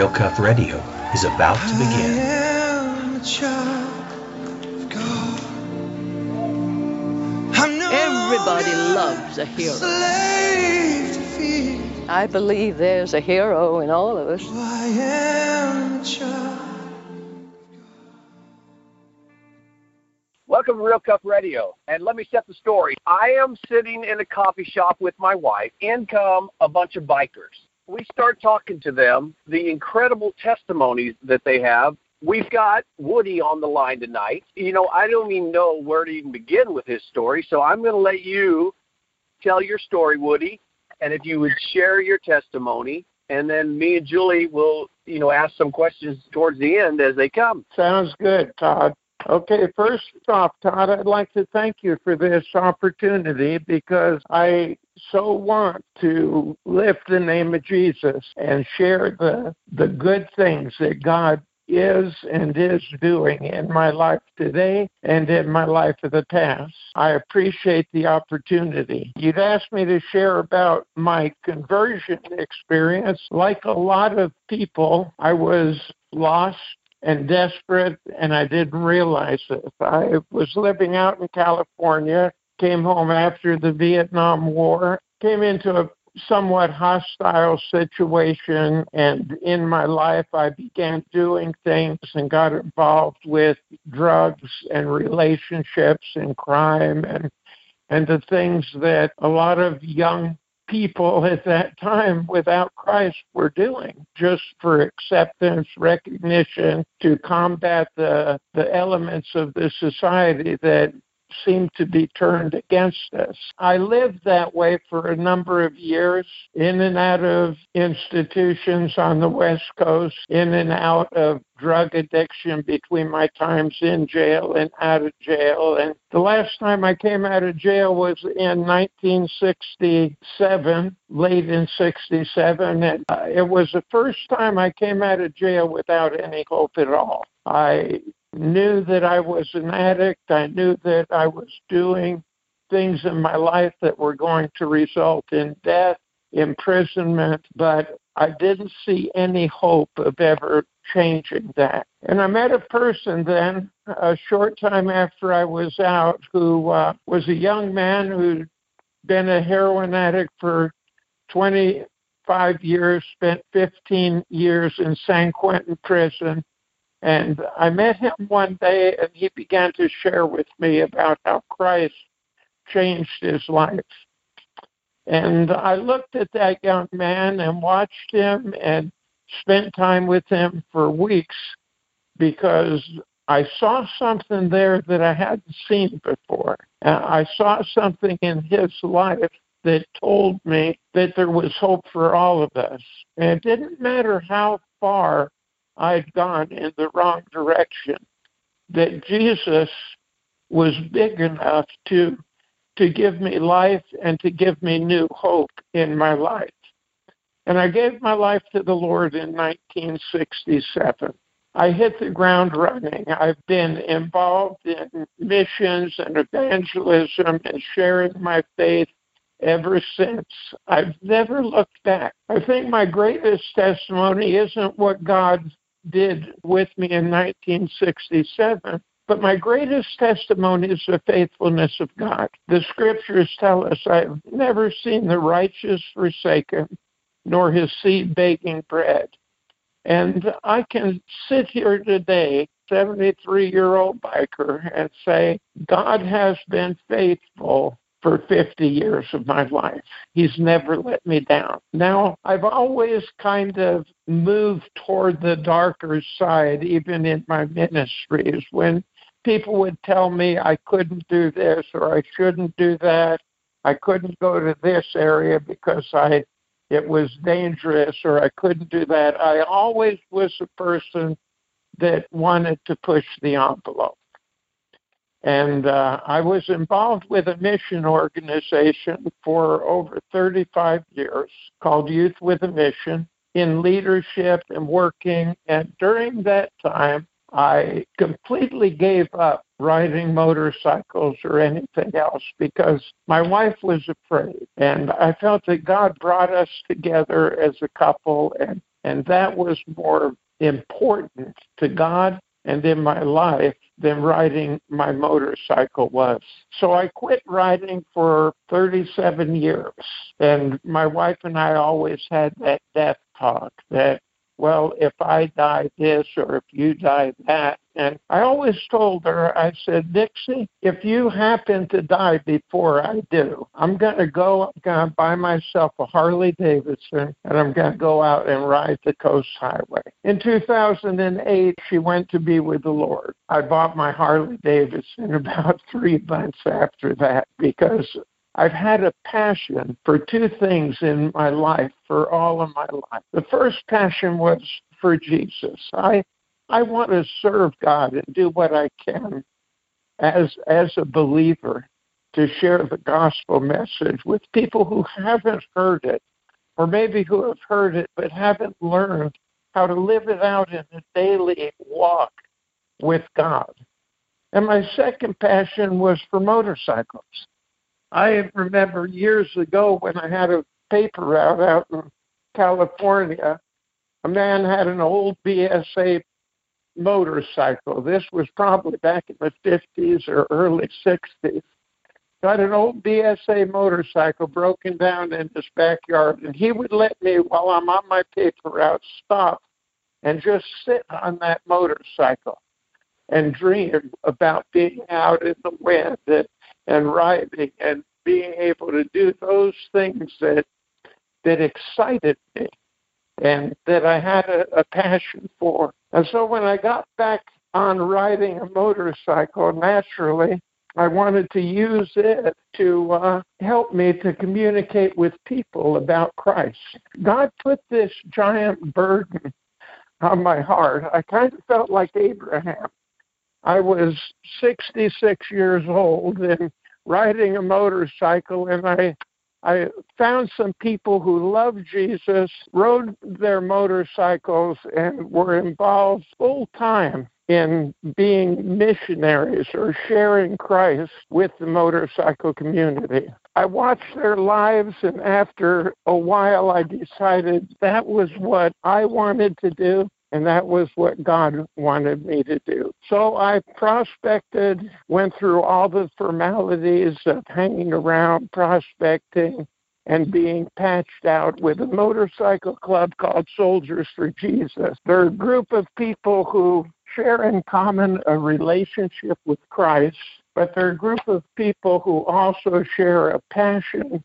Real Cuff Radio is about to begin. Everybody loves a hero. I believe there's a hero in all of us. Welcome to Real Cuff Radio. And let me set the story. I am sitting in a coffee shop with my wife. In come a bunch of bikers. We start talking to them, the incredible testimonies that they have. We've got Woody on the line tonight. You know, I don't even know where to even begin with his story, so I'm going to let you tell your story, Woody. And if you would share your testimony, and then me and Julie will, you know, ask some questions towards the end as they come. Sounds good, Todd. Okay, first off, Todd, I'd like to thank you for this opportunity because I so want to lift the name of Jesus and share the the good things that God is and is doing in my life today and in my life of the past. I appreciate the opportunity. You'd asked me to share about my conversion experience. Like a lot of people, I was lost and desperate, and I didn't realize it. I was living out in California, came home after the Vietnam War, came into a somewhat hostile situation, and in my life, I began doing things and got involved with drugs and relationships and crime and and the things that a lot of young people at that time without Christ were doing just for acceptance, recognition, to combat the, the elements of the society that seemed to be turned against us. I lived that way for a number of years, in and out of institutions on the West Coast, in and out of drug addiction between my times in jail and out of jail. And the last time I came out of jail was in 1967, late in 67. And uh, it was the first time I came out of jail without any hope at all. I knew that I was an addict. I knew that I was doing things in my life that were going to result in death, imprisonment, but I didn't see any hope of ever changing that. And I met a person then, a short time after I was out, who uh, was a young man who'd been a heroin addict for 25 years, spent 15 years in San Quentin prison, and I met him one day, and he began to share with me about how Christ changed his life. And I looked at that young man and watched him and spent time with him for weeks because I saw something there that I hadn't seen before. I saw something in his life that told me that there was hope for all of us. And it didn't matter how far I'd gone in the wrong direction, that Jesus was big enough to to give me life and to give me new hope in my life. And I gave my life to the Lord in 1967. I hit the ground running. I've been involved in missions and evangelism and sharing my faith ever since. I've never looked back. I think my greatest testimony isn't what God did with me in 1967. But my greatest testimony is the faithfulness of God. The scriptures tell us, I've never seen the righteous forsaken, nor his seed baking bread. And I can sit here today, 73 year old biker, and say, God has been faithful for 50 years of my life. He's never let me down. Now, I've always kind of moved toward the darker side, even in my ministries, when people would tell me I couldn't do this or I shouldn't do that. I couldn't go to this area because I it was dangerous or I couldn't do that. I always was a person that wanted to push the envelope. And uh, I was involved with a mission organization for over 35 years called Youth with a Mission in leadership and working. And during that time, I completely gave up riding motorcycles or anything else because my wife was afraid. And I felt that God brought us together as a couple, and, and that was more important to God and in my life than riding my motorcycle was. So I quit riding for 37 years. And my wife and I always had that death talk that well, if I die this or if you die that. And I always told her, I said, Dixie, if you happen to die before I do, I'm going to go, I'm going to buy myself a Harley Davidson and I'm going to go out and ride the Coast Highway. In 2008, she went to be with the Lord. I bought my Harley Davidson about three months after that because I've had a passion for two things in my life for all of my life. The first passion was for Jesus. I I want to serve God and do what I can as as a believer to share the gospel message with people who haven't heard it or maybe who have heard it but haven't learned how to live it out in a daily walk with God. And my second passion was for motorcycles. I remember years ago when I had a paper route out in California, a man had an old BSA motorcycle. This was probably back in the 50s or early 60s. Got an old BSA motorcycle broken down in his backyard, and he would let me, while I'm on my paper route, stop and just sit on that motorcycle and dream about being out in the wind and and riding and being able to do those things that that excited me and that I had a, a passion for. And so when I got back on riding a motorcycle, naturally, I wanted to use it to uh, help me to communicate with people about Christ. God put this giant burden on my heart. I kind of felt like Abraham. I was 66 years old and riding a motorcycle and I I found some people who loved Jesus, rode their motorcycles, and were involved full time in being missionaries or sharing Christ with the motorcycle community. I watched their lives, and after a while, I decided that was what I wanted to do and that was what God wanted me to do. So I prospected, went through all the formalities of hanging around, prospecting, and being patched out with a motorcycle club called Soldiers for Jesus. They're a group of people who share in common a relationship with Christ, but they're a group of people who also share a passion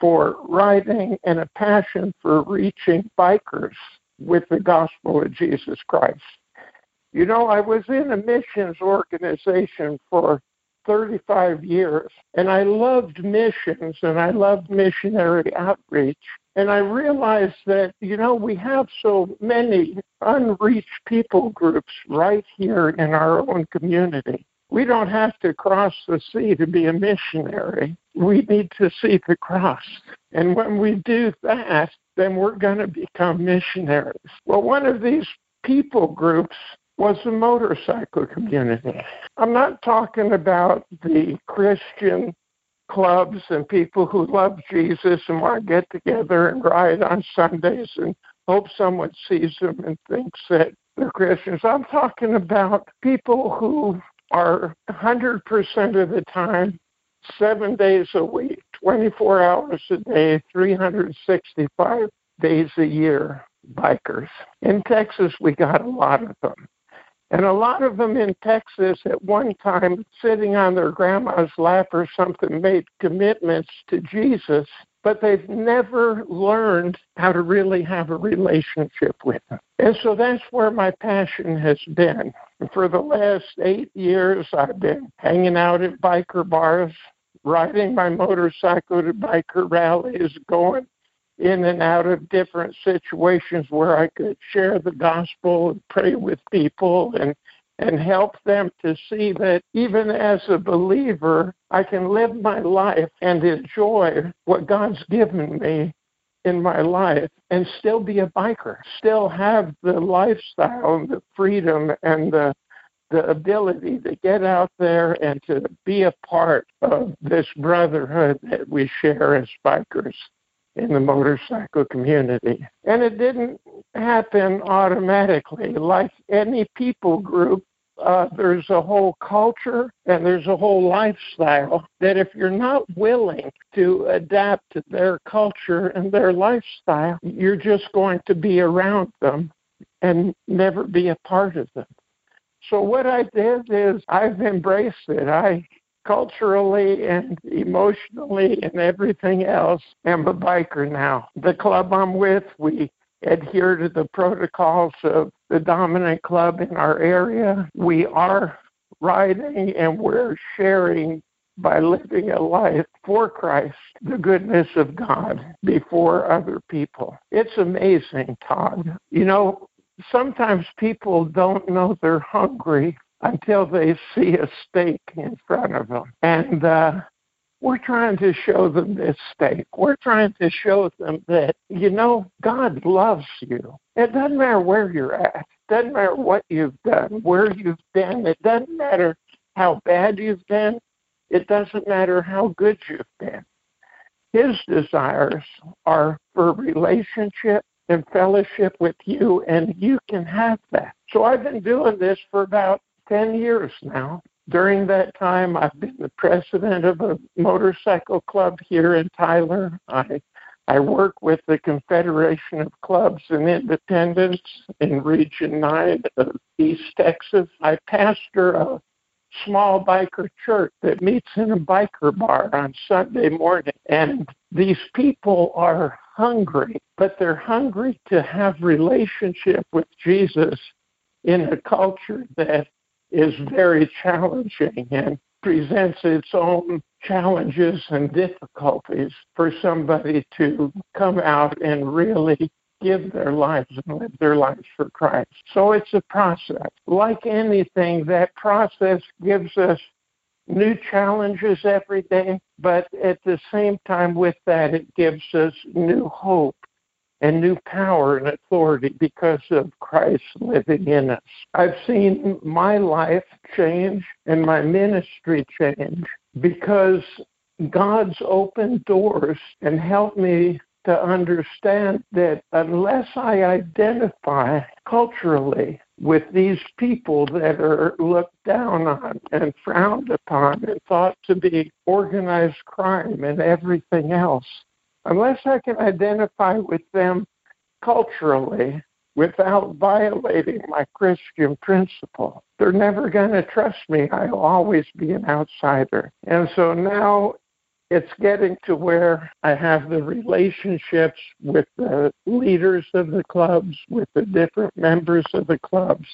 for riding and a passion for reaching bikers with the gospel of Jesus Christ. You know, I was in a missions organization for 35 years, and I loved missions and I loved missionary outreach. And I realized that, you know, we have so many unreached people groups right here in our own community. We don't have to cross the sea to be a missionary. We need to see the cross. And when we do that, then we're going to become missionaries. Well, one of these people groups was the motorcycle community. I'm not talking about the Christian clubs and people who love Jesus and want to get together and ride on Sundays and hope someone sees them and thinks that they're Christians. I'm talking about people who are 100% of the time, seven days a week, 24 hours a day, 365 days a year bikers. In Texas, we got a lot of them. And a lot of them in Texas at one time, sitting on their grandma's lap or something, made commitments to Jesus, but they've never learned how to really have a relationship with Him. And so that's where my passion has been. For the last eight years, I've been hanging out at biker bars, riding my motorcycle to biker rallies, going in and out of different situations where I could share the gospel and pray with people and and help them to see that even as a believer, I can live my life and enjoy what God's given me in my life and still be a biker, still have the lifestyle and the freedom and the the ability to get out there and to be a part of this brotherhood that we share as bikers in the motorcycle community. And it didn't happen automatically. Like any people group, uh, there's a whole culture and there's a whole lifestyle that if you're not willing to adapt to their culture and their lifestyle, you're just going to be around them and never be a part of them. So what I did is I've embraced it. I culturally and emotionally and everything else am a biker now. The club I'm with, we adhere to the protocols of the dominant club in our area. We are riding and we're sharing by living a life for Christ, the goodness of God before other people. It's amazing, Todd. You know, sometimes people don't know they're hungry until they see a steak in front of them. And uh, we're trying to show them this steak. We're trying to show them that, you know, God loves you. It doesn't matter where you're at. It doesn't matter what you've done, where you've been. It doesn't matter how bad you've been. It doesn't matter how good you've been. His desires are for relationship and fellowship with you, and you can have that. So I've been doing this for about 10 years now. During that time, I've been the president of a motorcycle club here in Tyler. I I work with the Confederation of Clubs and Independents in Region 9 of East Texas. I pastor a small biker church that meets in a biker bar on Sunday morning. And these people are hungry, but they're hungry to have relationship with Jesus in a culture that is very challenging and presents its own challenges and difficulties for somebody to come out and really give their lives and live their lives for Christ. So it's a process. Like anything, that process gives us new challenges every day, but at the same time with that, it gives us new hope and new power and authority because of Christ living in us. I've seen my life change and my ministry change because God's opened doors and helped me to understand that unless I identify culturally with these people that are looked down on and frowned upon and thought to be organized crime and everything else, unless I can identify with them culturally without violating my Christian principle, they're never going to trust me. I'll always be an outsider. And so now it's getting to where I have the relationships with the leaders of the clubs, with the different members of the clubs,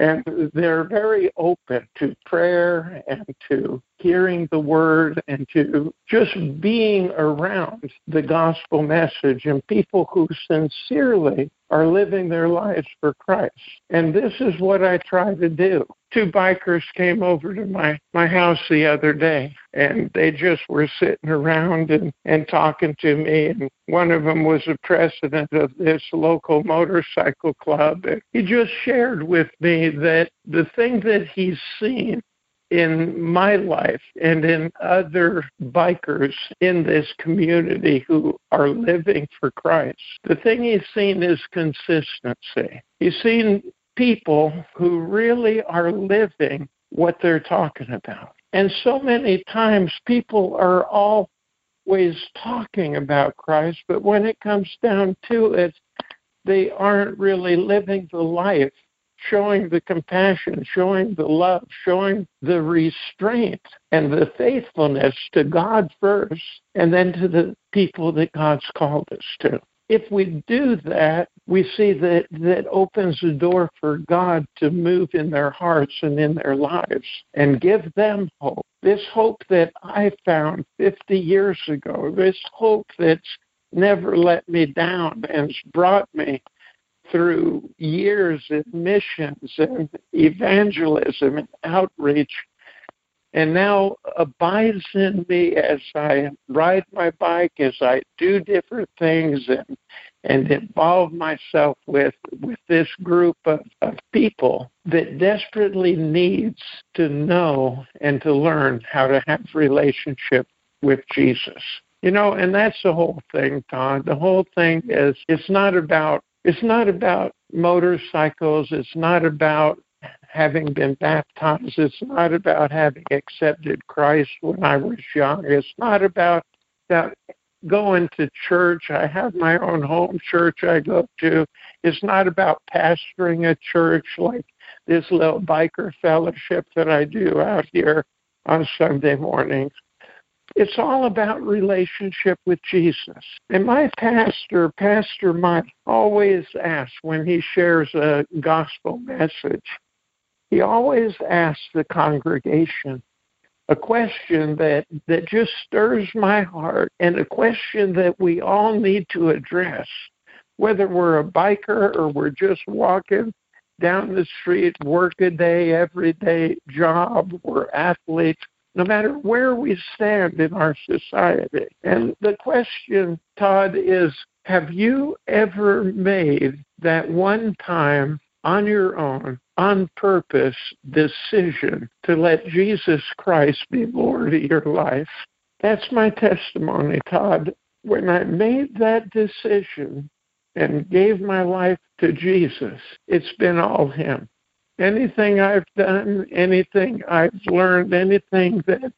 and they're very open to prayer and to hearing the word and to just being around the gospel message. And people who sincerely are living their lives for Christ. And this is what I try to do. Two bikers came over to my, my house the other day and they just were sitting around and, and talking to me. And one of them was the president of this local motorcycle club. And he just shared with me that the thing that he's seen in my life and in other bikers in this community who are living for Christ. The thing he's seen is consistency. He's seen people who really are living what they're talking about. And so many times people are always talking about Christ, but when it comes down to it, they aren't really living the life showing the compassion, showing the love, showing the restraint and the faithfulness to God first, and then to the people that God's called us to. If we do that, we see that that opens the door for God to move in their hearts and in their lives and give them hope. This hope that I found 50 years ago, this hope that's never let me down and brought me through years of missions and evangelism and outreach and now abides in me as I ride my bike, as I do different things and and involve myself with with this group of, of people that desperately needs to know and to learn how to have relationship with Jesus. You know, and that's the whole thing, Todd. The whole thing is it's not about it's not about motorcycles, it's not about having been baptized. It's not about having accepted Christ when I was young. It's not about that going to church. I have my own home church I go to. It's not about pastoring a church like this little biker fellowship that I do out here on Sunday mornings. It's all about relationship with Jesus. And my pastor, Pastor Mike, always asks when he shares a gospel message, he always asks the congregation a question that, that just stirs my heart and a question that we all need to address, whether we're a biker or we're just walking down the street, work a day, everyday job, we're athletes, no matter where we stand in our society. And the question, Todd, is have you ever made that one time on your own on purpose decision to let Jesus Christ be Lord of your life. That's my testimony, Todd. When I made that decision and gave my life to Jesus, it's been all Him. Anything I've done, anything I've learned, anything that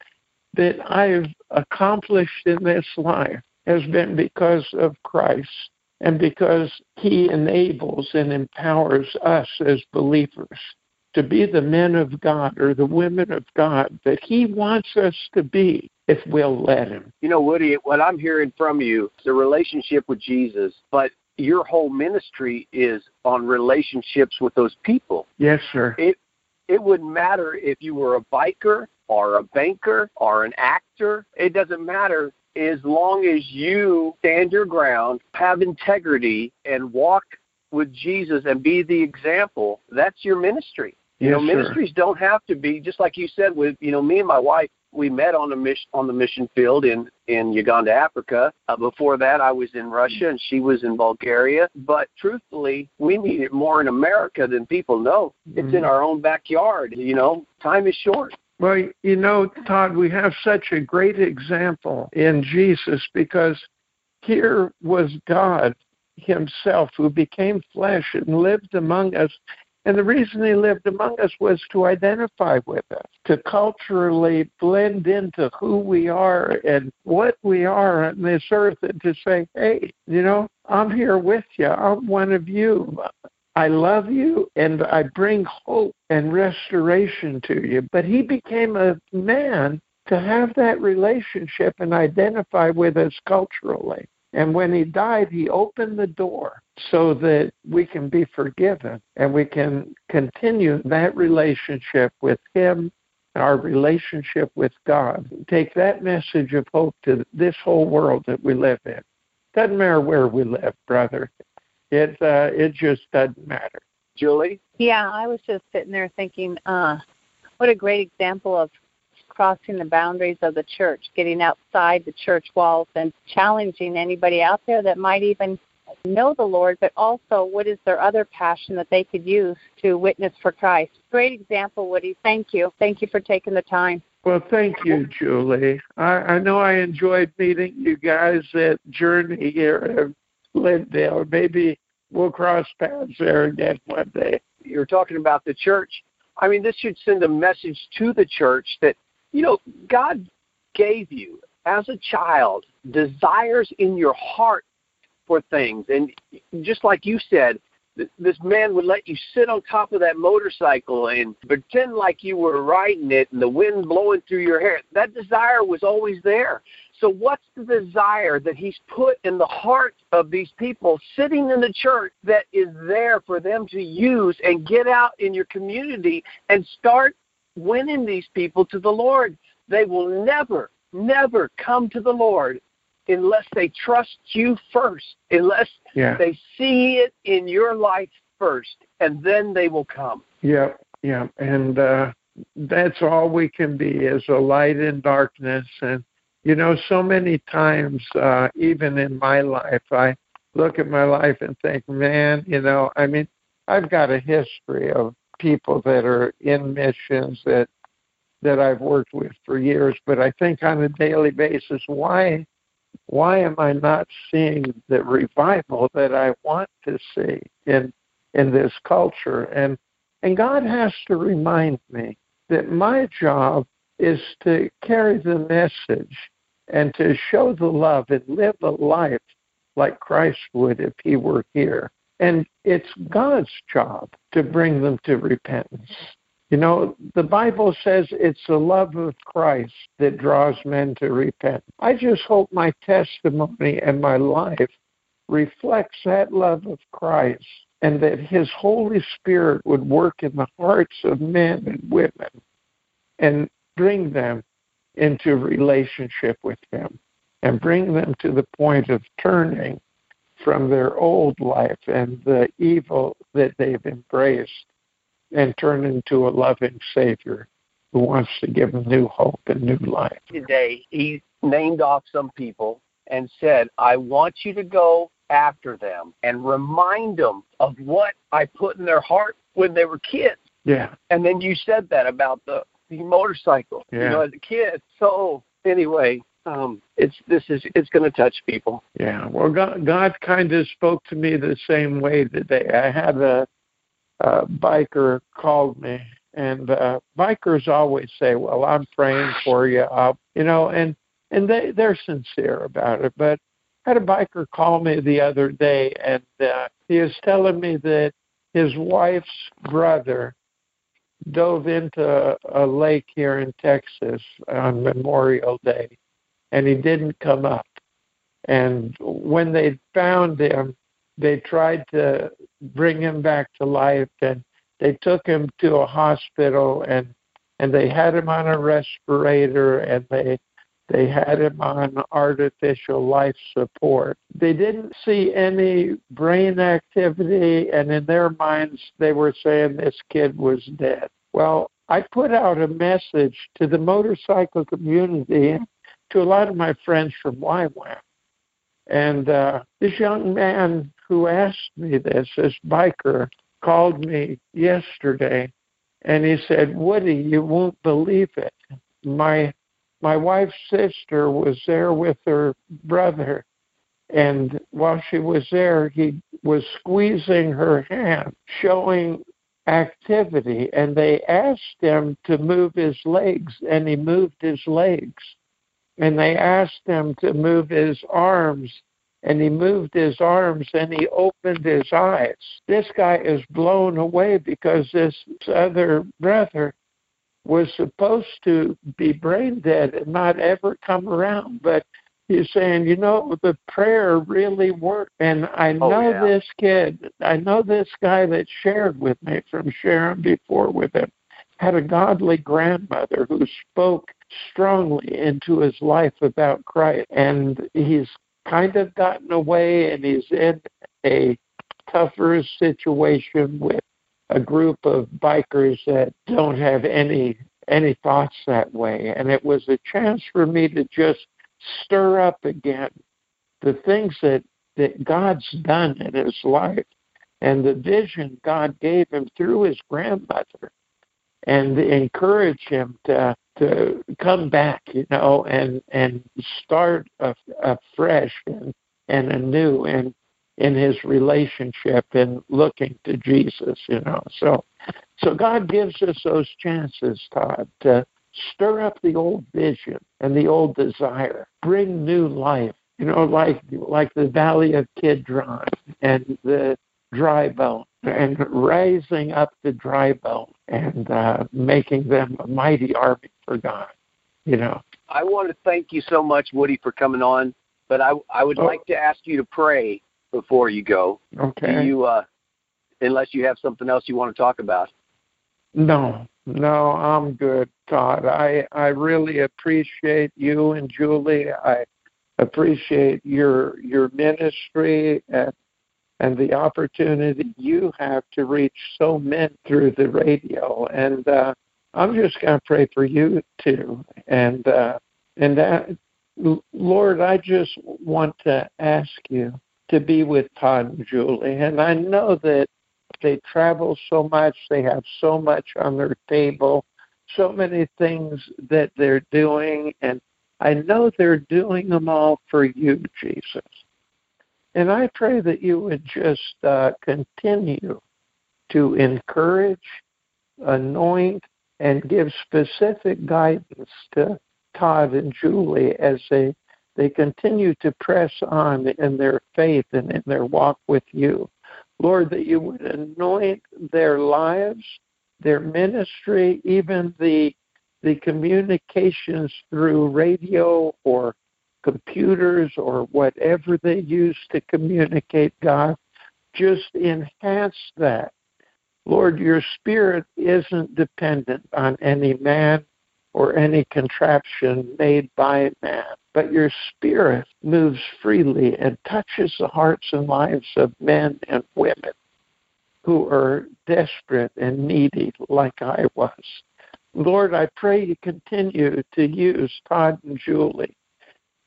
that I've accomplished in this life has been because of Christ and because He enables and empowers us as believers to be the men of God or the women of God that He wants us to be if we'll let Him. You know, Woody, what I'm hearing from you, the relationship with Jesus, but your whole ministry is on relationships with those people. Yes, sir. It it wouldn't matter if you were a biker or a banker or an actor. It doesn't matter as long as you stand your ground, have integrity, and walk with Jesus and be the example, that's your ministry. You yes, know, ministries sir. don't have to be just like you said with you know me and my wife. We met on the mission on the mission field in in Uganda, Africa. Uh, before that, I was in Russia and she was in Bulgaria. But truthfully, we need it more in America than people know. It's mm-hmm. in our own backyard. You know, time is short. Well, you know, Todd, we have such a great example in Jesus because here was God Himself who became flesh and lived among us. And the reason He lived among us was to identify with us, to culturally blend into who we are and what we are on this earth, and to say, hey, you know, I'm here with you. I'm one of you. I love you and I bring hope and restoration to you. But he became a man to have that relationship and identify with us culturally. And when he died, he opened the door so that we can be forgiven and we can continue that relationship with him, our relationship with God. Take that message of hope to this whole world that we live in. Doesn't matter where we live, brother. It uh, it just doesn't matter. Julie? Yeah, I was just sitting there thinking, uh, what a great example of crossing the boundaries of the church, getting outside the church walls and challenging anybody out there that might even know the Lord, but also what is their other passion that they could use to witness for Christ. Great example, Woody. Thank you. Thank you for taking the time. Well, thank you, Julie. I, I know I enjoyed meeting you guys at Journey here in Lindale. Maybe we'll cross paths there again one day. You're talking about the church. I mean, this should send a message to the church that, you know, God gave you as a child desires in your heart for things. And just like you said, this man would let you sit on top of that motorcycle and pretend like you were riding it and the wind blowing through your hair. That desire was always there. So, what's the desire that he's put in the heart of these people sitting in the church that is there for them to use and get out in your community and start winning these people to the Lord? They will never, never come to the Lord unless they trust you first, unless yeah. they see it in your life first, and then they will come. Yeah, yeah. And uh, that's all we can be is a light in darkness and you know so many times uh even in my life i look at my life and think man you know i mean i've got a history of people that are in missions that that i've worked with for years but i think on a daily basis why why am i not seeing the revival that i want to see in in this culture and and god has to remind me that my job is to carry the message and to show the love and live a life like Christ would if he were here. And it's God's job to bring them to repentance. You know, the Bible says it's the love of Christ that draws men to repent. I just hope my testimony and my life reflects that love of Christ and that His Holy Spirit would work in the hearts of men and women and bring them into relationship with Him and bring them to the point of turning from their old life and the evil that they've embraced and turn into a loving Savior who wants to give them new hope and new life. Today, he named off some people and said, I want you to go after them and remind them of what I put in their heart when they were kids. Yeah. And then you said that about the, the motorcycle, Yeah. you know, as a kid. So anyway, um, it's this is it's going to touch people. Yeah, well, God, God kind of spoke to me the same way today. I had a, a biker called me, and uh, bikers always say, "Well, I'm praying for you," I'll, you know, and and they they're sincere about it. But I had a biker call me the other day, and uh, he was telling me that his wife's brother dove into a lake here in Texas on Memorial Day and he didn't come up. And when they found him, they tried to bring him back to life, and they took him to a hospital, and and they had him on a respirator, and they they had him on artificial life support. They didn't see any brain activity, and in their minds, they were saying this kid was dead. Well, I put out a message to the motorcycle community to a lot of my friends from YWAM. And uh, this young man who asked me this, this biker, called me yesterday and he said, Woody, you won't believe it. My my wife's sister was there with her brother and while she was there he was squeezing her hand, showing activity and they asked him to move his legs and he moved his legs and they asked him to move his arms and he moved his arms and he opened his eyes this guy is blown away because this other brother was supposed to be brain dead and not ever come around but he's saying you know the prayer really worked and i Oh, know yeah. this kid i know this guy that shared with me from sharing before with him had a godly grandmother who spoke strongly into his life about Christ. And he's kind of gotten away and he's in a tougher situation with a group of bikers that don't have any any thoughts that way. And it was a chance for me to just stir up again the things that, that God's done in his life and the vision God gave him through his grandmother and encourage him to to come back, you know, and and start a, afresh and and anew in in his relationship and looking to Jesus, you know. So so God gives us those chances, Todd, to stir up the old vision and the old desire, bring new life, you know, like like the Valley of Kidron and the dry bone and raising up the dry bone and uh, making them a mighty army for God. You know. I want to thank you so much, Woody, for coming on. But I I would Oh. like to ask you to pray before you go. Okay. Do you uh unless you have something else you want to talk about? No, no, I'm good, Todd. I I really appreciate you and Julie. I appreciate your your ministry and and the opportunity you have to reach so many through the radio. And uh, I'm just going to pray for you too, and uh, and that, Lord, I just want to ask you to be with Todd and Julie, and I know that they travel so much, they have so much on their table, so many things that they're doing, and I know they're doing them all for you, Jesus. And I pray that you would just uh, continue to encourage, anoint, and give specific guidance to Todd and Julie as they they continue to press on in their faith and in their walk with you. Lord, that you would anoint their lives, their ministry, even the the communications through radio or computers or whatever they use to communicate God. Just enhance that. Lord, your spirit isn't dependent on any man or any contraption made by man, but your spirit moves freely and touches the hearts and lives of men and women who are desperate and needy like I was. Lord, I pray you continue to use Todd and Julie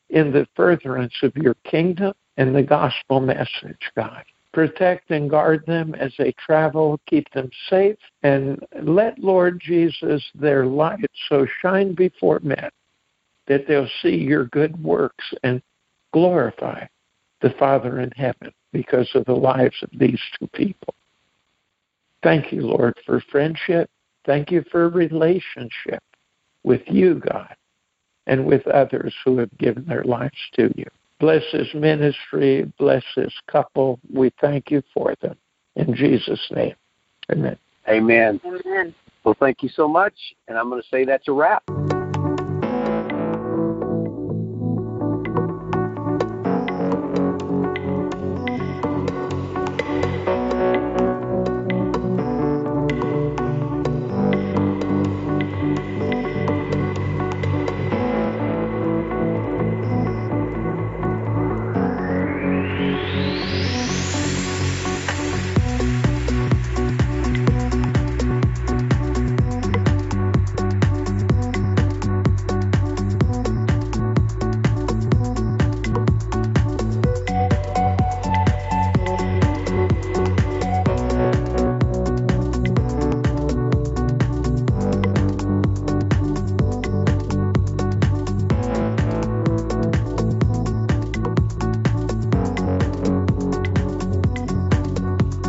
in the furtherance of your kingdom and the gospel message, God. Protect and guard them as they travel, keep them safe, and let, Lord Jesus, their light so shine before men that they'll see your good works and glorify the Father in heaven because of the lives of these two people. Thank you, Lord, for friendship. Thank you for relationship with you, God and with others who have given their lives to you. Bless this ministry, bless this couple. We thank you for them. In Jesus' name, amen. Amen. Amen. Well, thank you so much, and I'm going to say that's a wrap.